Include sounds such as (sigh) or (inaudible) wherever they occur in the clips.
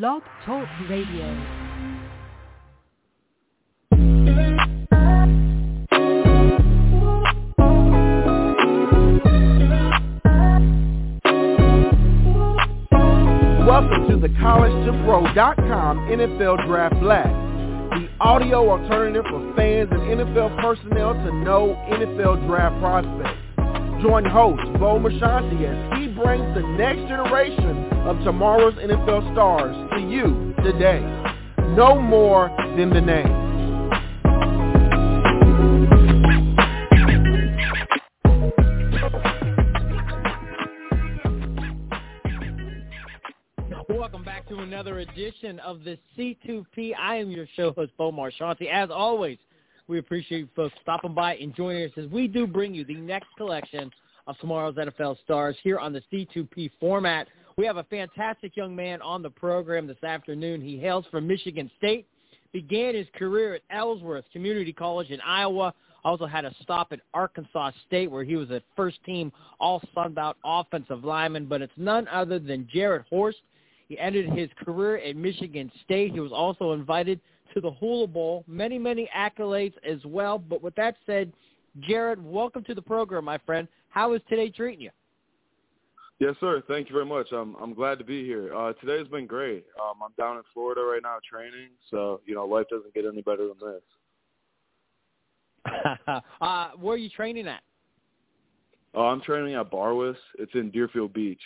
Blog Talk Radio. Welcome to the College2Pro.com NFL Draft Blast, the audio alternative for fans and NFL personnel to know NFL draft prospects. Join host Bo Marchionte as he brings the next generation of tomorrow's NFL stars to you today. Know more than the name. Welcome back to another edition of the C2P. I am your show host, Bo Marchionte. As always, we appreciate you folks stopping by and joining us as we do bring you the next collection of tomorrow's NFL stars here on the C2P format. We have a fantastic young man on the program this afternoon. He hails from Michigan State, began his career at Ellsworth Community College in Iowa, also had a stop at Arkansas State where he was a first-team All-Sun Belt offensive lineman, but it's none other than Jarrett Horst. He ended his career at Michigan State. He was also invited to the Hula Bowl. Many, many accolades as well. But with that said, Jarrett, welcome to the program, my friend. How is today treating you? Yes, sir. Thank you very much. I'm I'm glad to be here. Uh, today's been great. Um, I'm down in Florida right now training, so you know life doesn't get any better than this. (laughs) uh, where are you training at? Uh, I'm training at Barwis. It's in Deerfield Beach.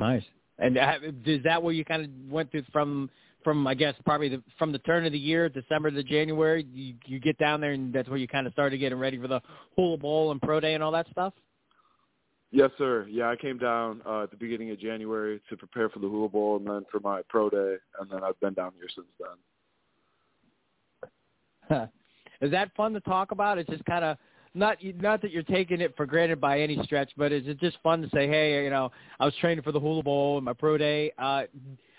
Nice. And uh, is that where you kind of went through from from I guess probably the, from the turn of the year, December to January? You you get down there and that's where you kind of started getting ready for the Hula Bowl and Pro Day and all that stuff. Yes, sir. Yeah, I came down uh, at the beginning of January to prepare for the Hula Bowl and then for my Pro Day, and then I've been down here since then. Is that fun to talk about? It's just kind of not not that you're taking it for granted by any stretch, but is it just fun to say, hey, you know, I was training for the Hula Bowl and my Pro Day. Uh,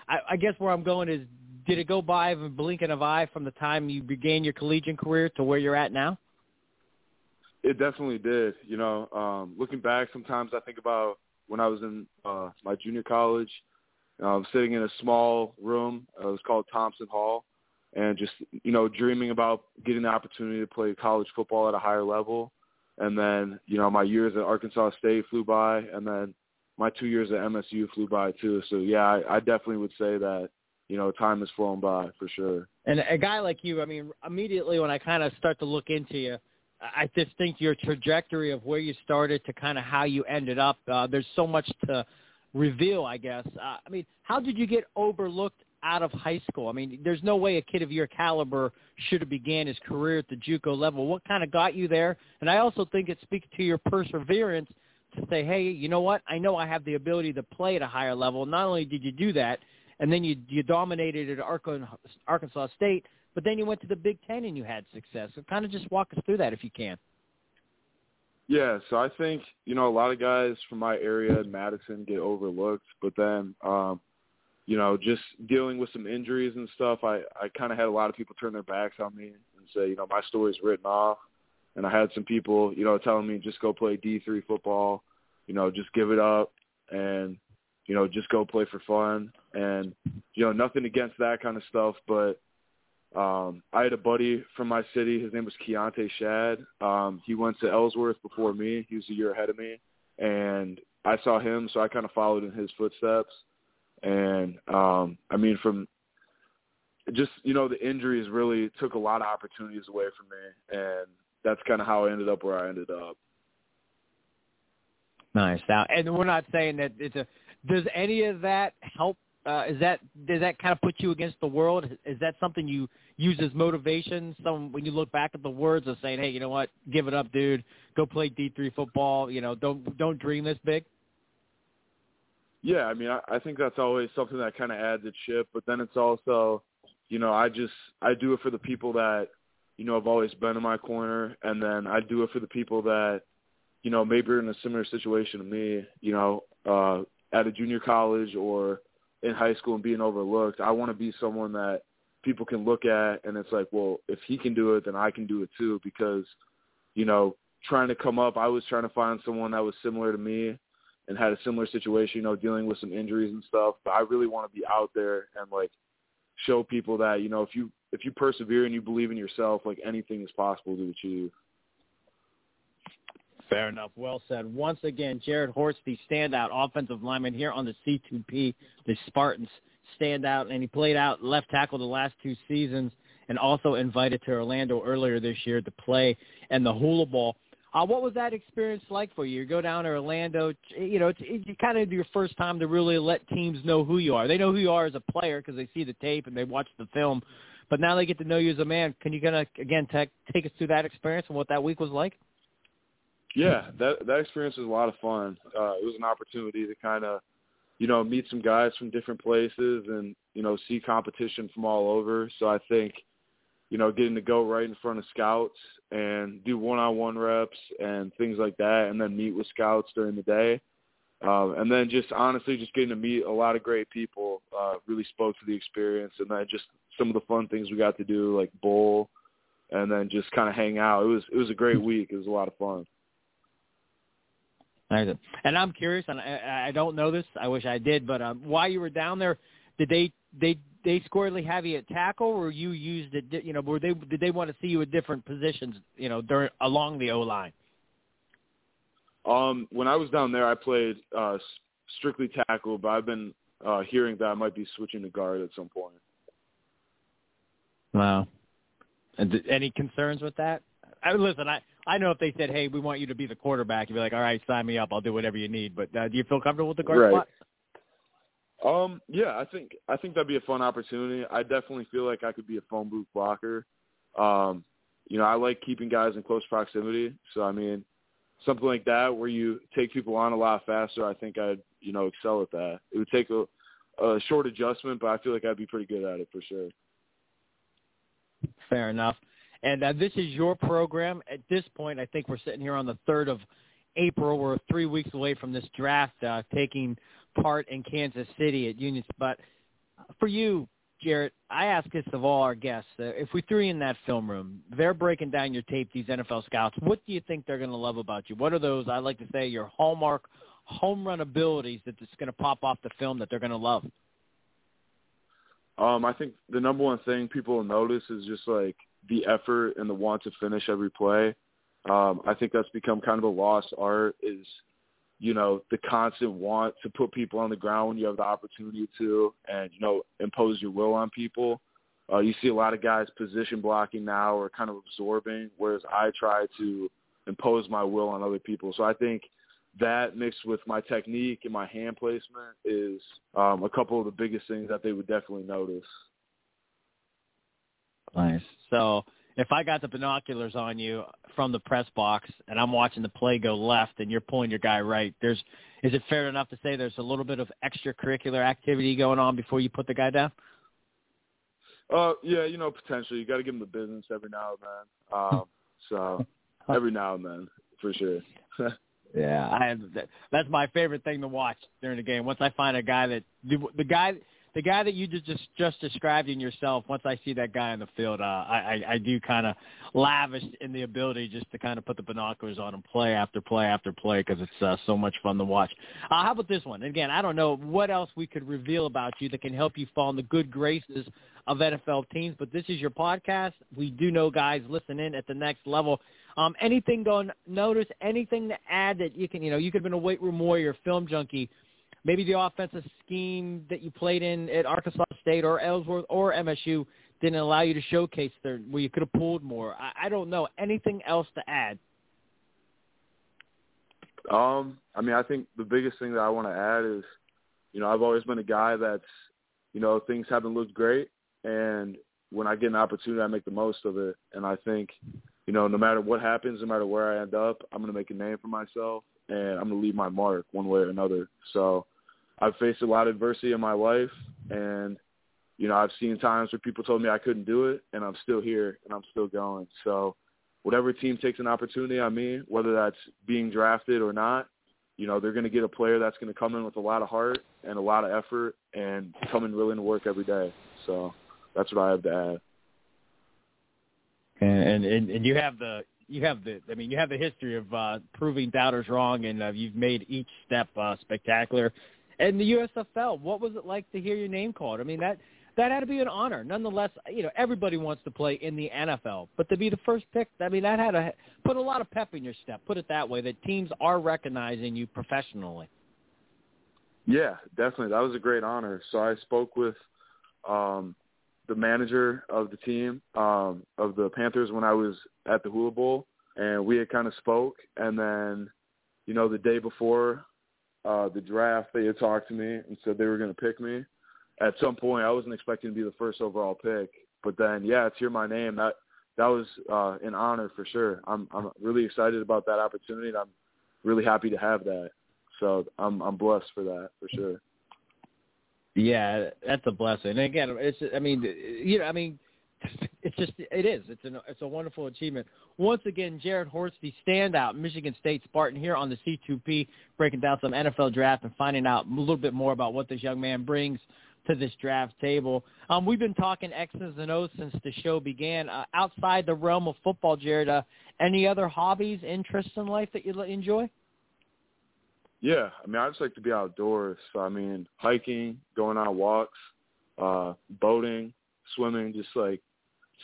I, I guess where I'm going is, did it go by in a blinking of an eye from the time you began your collegiate career to where you're at now? It definitely did. You know, um, looking back, sometimes I think about when I was in uh, my junior college. Was sitting in a small room. Uh, it was called Thompson Hall, and just you know dreaming about getting the opportunity to play college football at a higher level. And then you know my years at Arkansas State flew by, and then my two years at MSU flew by too. So yeah, I, I definitely would say that you know time has flown by for sure. And a guy like you, I mean, immediately when I kind of start to look into you, I just think your trajectory of where you started to kind of how you ended up. Uh, there's so much to reveal, I guess. Uh, I mean, how did you get overlooked out of high school? I mean, there's no way a kid of your caliber should have began his career at the JUCO level. What kind of got you there? And I also think it speaks to your perseverance to say, hey, you know what? I know I have the ability to play at a higher level. Not only did you do that, and then you you dominated at Arkansas State, but then you went to the Big Ten and you had success. So kind of just walk us through that if you can. Yeah, so I think you know a lot of guys from my area in Madison get overlooked, but then um, you know just dealing with some injuries and stuff, I I kind of had a lot of people turn their backs on me and say you know my story's written off, and I had some people you know telling me just go play D three football, you know just give it up and you know just go play for fun and you know nothing against that kind of stuff, but um, I had a buddy from my city. His name was Keontae Shad. Um, he went to Ellsworth before me. He was a year ahead of me, and I saw him, so I kind of followed in his footsteps. And um, I mean, from just you know, the injuries really took a lot of opportunities away from me, and that's kind of how I ended up where I ended up. Nice. Now, and we're not saying that it's a. Does any of that help uh, is that does that kind of put you against the world? Is that something you use as motivation? Some when you look back at the words of saying, "Hey, you know what? Give it up, dude. Go play D three football. You know, don't don't dream this big." Yeah, I mean, I, I think that's always something that kind of adds a chip. But then it's also, you know, I just I do it for the people that, you know, I've always been in my corner, and then I do it for the people that, you know, maybe are in a similar situation to me. You know, uh, at a junior college or in high school and being overlooked. I want to be someone that people can look at and it's like, well, if he can do it, then I can do it too. Because, you know, trying to come up, I was trying to find someone that was similar to me, and had a similar situation, you know, dealing with some injuries and stuff. But I really want to be out there and like show people that you know if you if you persevere and you believe in yourself, like anything is possible to achieve. Fair enough. Well said. Once again, Jarrett Horst, the standout offensive lineman here on the C2P, the Spartans standout, and he played out left tackle the last two seasons and also invited to Orlando earlier this year to play and the Hula Bowl. Uh, what was that experience like for you? You go down to Orlando, you know, it's, it's kind of your first time to really let teams know who you are. They know who you are as a player because they see the tape and they watch the film, but now they get to know you as a man. Can you kind of again take take us through that experience and what that week was like? Yeah, that that experience was a lot of fun. Uh, it was an opportunity to kind of, you know, meet some guys from different places and you know see competition from all over. So I think you know, getting to go right in front of scouts and do one-on-one reps and things like that, and then meet with scouts during the day. Uh, and then just honestly, just getting to meet a lot of great people uh, really spoke to the experience. And then just some of the fun things we got to do, like bowl, and then just kind of hang out. It was it was a great week. It was a lot of fun. And I'm curious, and I, I don't know this. I wish I did, but um, while you were down there, did they they they squarely have you at tackle, or you used it? You know, were they did they want to see you at different positions? You know, during along the O line. Um, when I was down there, I played uh, strictly tackle, but I've been uh, hearing that I might be switching to guard at some point. Wow. And th- any concerns with that? I mean, listen, I I know if they said, "Hey, we want you to be the quarterback," you'd be like, "All right, sign me up. I'll do whatever you need." But uh, do you feel comfortable with the guard right. spot? Um, yeah, I think I think that'd be a fun opportunity. I definitely feel like I could be a phone booth blocker. Um, you know, I like keeping guys in close proximity. So I mean, something like that where you take people on a lot faster, I think I'd you know excel at that. It would take a, a short adjustment, but I feel like I'd be pretty good at it for sure. Fair enough. And uh, this is your program. At this point, I think we're sitting here on the third of April. We're three weeks away from this draft uh, taking part in Kansas City at Union. But for you, Jarrett, I ask this of all our guests. Uh, if we threw you in that film room, they're breaking down your tape, these NFL scouts. What do you think they're going to love about you? What are those, I like to say, your hallmark home run abilities that's going to pop off the film that they're going to love? Um, I think the number one thing people will notice is just like the effort and the want to finish every play. Um, I think that's become kind of a lost art is – you know, the constant want to put people on the ground when you have the opportunity to and, you know, impose your will on people. Uh, you see a lot of guys position blocking now or kind of absorbing, whereas I try to impose my will on other people. So I think that mixed with my technique and my hand placement is um, a couple of the biggest things that they would definitely notice. Nice. So if I got the binoculars on you from the press box and I'm watching the play go left and you're pulling your guy right, there's is it fair enough to say there's a little bit of extracurricular activity going on before you put the guy down? Uh, yeah, you know, potentially you got to give him the business every now and then. Um, (laughs) so every now and then, for sure. (laughs) yeah, I that's my favorite thing to watch during the game. Once I find a guy that the, the guy the guy that you just just, described in yourself, once I see that guy on the field, uh, I, I I do kind of lavish in the ability just to kind of put the binoculars on and play after play after play because it's uh, so much fun to watch. Uh, how about this one? Again, I don't know what else we could reveal about you that can help you fall in the good graces of NFL teams, but this is your podcast. We do know guys listen in at the next level. Um, anything going? Notice anything to add that you can? You know, you could have been a weight room warrior, film junkie maybe the offensive scheme that you played in at Arkansas State or Ellsworth or MSU didn't allow you to showcase there where you could have pulled more. I, I don't know. Anything else to add? Um, I mean, I think the biggest thing that I want to add is, you know, I've always been a guy that's, you know, things haven't looked great, and when I get an opportunity, I make the most of it. And I think, you know, no matter what happens, no matter where I end up, I'm going to make a name for myself, and I'm going to leave my mark one way or another. So I've faced a lot of adversity in my life, and you know I've seen times where people told me I couldn't do it, and I'm still here and I'm still going. So whatever team takes an opportunity on me, whether that's being drafted or not, you know they're going to get a player that's going to come in with a lot of heart and a lot of effort and come in willing to work every day. So that's what I have to add. And and and you have the you have the I mean you have the history of uh, proving doubters wrong, and uh, you've made each step uh, spectacular. And the USFL, what was it like to hear your name called? I mean that that had to be an honor. Nonetheless, you know everybody wants to play in the NFL, but to be the first pick, I mean that had to put a lot of pep in your step. Put it that way, that teams are recognizing you professionally. Yeah, definitely. That was a great honor. So I spoke with um, the manager of the team um, of the Panthers when I was at the Hula Bowl, and we had kind of spoke. And then, you know, the day before uh, the draft, they had talked to me and said they were going to pick me. At some point, I wasn't expecting to be the first overall pick, but then, yeah, to hear my name, that that was uh, an honor for sure. I'm I'm really excited about that opportunity. And I'm really happy to have that. So I'm I'm blessed for that for sure. Yeah, that's a blessing. And again, it's I mean, you know, I mean, (laughs) it's just it is. It's a it's a wonderful achievement. Once again, Jarrett Horst, the standout Michigan State Spartan here on the C2P, breaking down some NFL draft and finding out a little bit more about what this young man brings to this draft table. Um, we've been talking X's and O's since the show began. Uh, outside the realm of football, Jarrett, uh, any other hobbies, interests in life that you enjoy? Yeah, I mean, I just like to be outdoors. So, I mean, hiking, going on walks, uh, boating, swimming, just like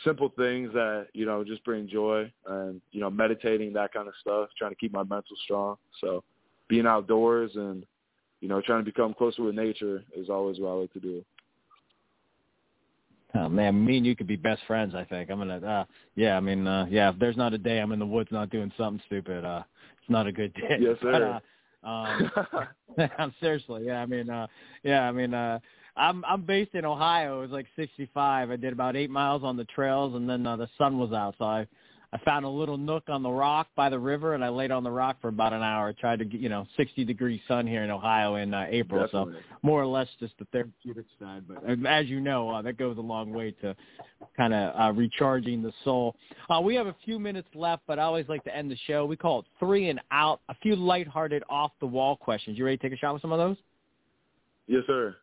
simple things that you know just bring joy, and you know, meditating, that kind of stuff. Trying to keep my mental strong. So, being outdoors and you know, trying to become closer with nature is always what I like to do. Oh man, me and you could be best friends. I think I'm gonna. uh Yeah, I mean, uh yeah. If there's not a day I'm in the woods not doing something stupid, uh it's not a good day. Yes, sir. (laughs) But, uh, um, (laughs) seriously, yeah. I mean, uh, yeah. I mean, uh, I'm I'm based in Ohio. It was like 65. I did about eight miles on the trails, and then uh, the sun was out, so I I found a little nook on the rock by the river, and I laid on the rock for about an hour. I tried to get, you know, 60 degree sun here in Ohio in uh, April, Definitely. so more or less just the therapeutic side. But uh, as you know, uh, that goes a long way to kind of uh, recharging the soul. Uh, we have a few minutes left, but I always like to end the show. We call it three and out. A few lighthearted, off the wall questions. You ready to take a shot with some of those? Yes, sir.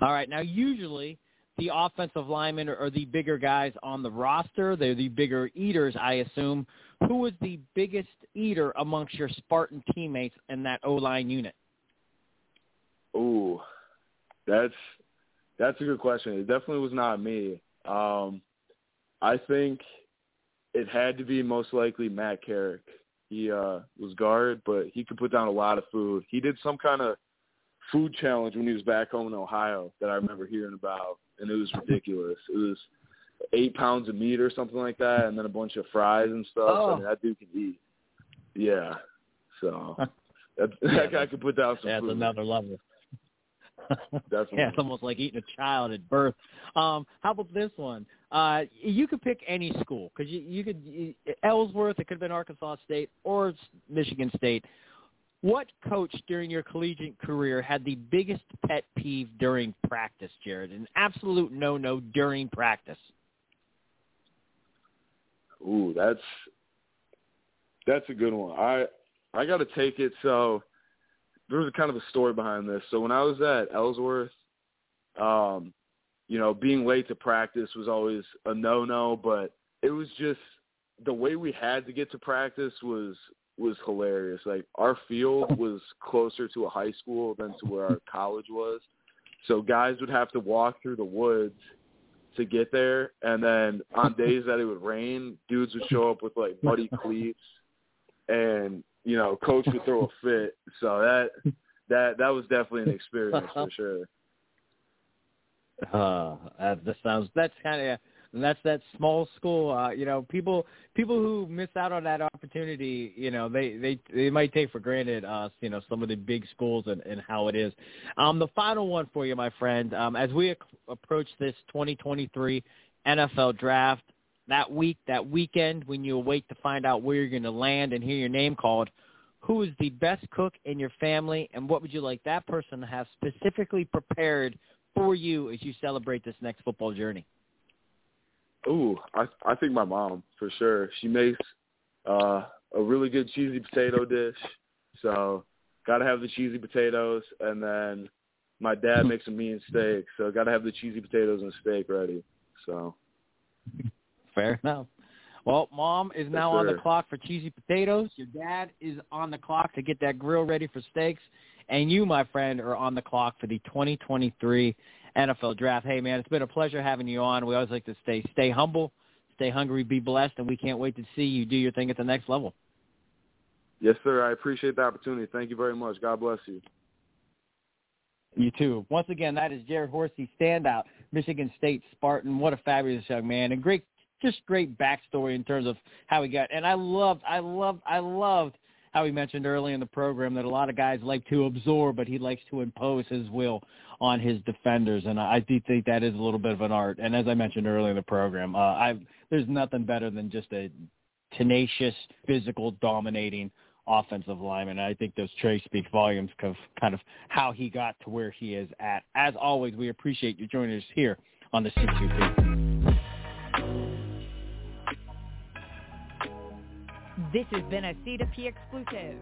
All right. Now, usually the offensive linemen are the bigger guys on the roster. They're the bigger eaters, I assume. Who was the biggest eater amongst your Spartan teammates in that O line unit? Ooh, that's that's a good question. It definitely was not me. Um, I think it had to be most likely Matt Carrick. He uh, was guard, but he could put down a lot of food. He did some kind of food challenge when he was back home in Ohio that I remember hearing about and it was ridiculous. It was eight pounds of meat or something like that, and then a bunch of fries and stuff. Oh. I mean, that dude can eat. Yeah, so that, Yeah, (laughs) that guy could put down some That's food. another level. (laughs) Definitely. yeah, it's almost like eating a child at birth. Um, how about this one? Uh, you could pick any school because you, you could you, Ellsworth. It could have been Arkansas State or Michigan State. What coach during your collegiate career had the biggest pet peeve during practice, Jarrett? An absolute no-no during practice. Ooh, that's that's a good one. I I got to take it. So there was a kind of a story behind this. So when I was at Ellsworth, um, you know, being late to practice was always a no-no, but it was just the way we had to get to practice was was hilarious. Like our field was closer to a high school than to where our college was. So guys would have to walk through the woods to get there and then on days that it would rain, dudes would show up with like muddy cleats and you know, coach would throw a fit. So that that that was definitely an experience for (laughs) sure. Uh, that sounds that's kind of and that's that small school. Uh, you know, people people who miss out on that opportunity, you know, they they they might take for granted, uh, you know, some of the big schools and, and how it is. Um, the final one for you, my friend, um, as we ac- approach this 2023 NFL draft, that week, that weekend, when you await to find out where you're going to land and hear your name called, who is the best cook in your family, and what would you like that person to have specifically prepared for you as you celebrate this next football journey? Ooh, I I think my mom for sure. She makes uh a really good cheesy potato dish. So gotta have the cheesy potatoes and then my dad makes a mean steak, so gotta have the cheesy potatoes and steak ready. So Fair enough. Well, mom is now yes, on the clock for cheesy potatoes. Your dad is on the clock to get that grill ready for steaks. And you, my friend, are on the clock for the 2023 NFL Draft. Hey, man, it's been a pleasure having you on. We always like to stay stay humble, stay hungry, be blessed, and we can't wait to see you do your thing at the next level. Yes, sir. I appreciate the opportunity. Thank you very much. God bless you. You too. Once again, that is Jarrett Horsey, standout Michigan State Spartan. What a fabulous young man, and great, just great backstory in terms of how he got. And I loved, I loved, I loved how he mentioned early in the program that a lot of guys like to absorb, but he likes to impose his will on his defenders, and I do think that is a little bit of an art. And as I mentioned earlier in the program, uh, I've there's nothing better than just a tenacious, physical, dominating offensive lineman. And I think those traits speak volumes of kind of how he got to where he is at. As always, we appreciate you joining us here on the C2P. This has been a C2P exclusive.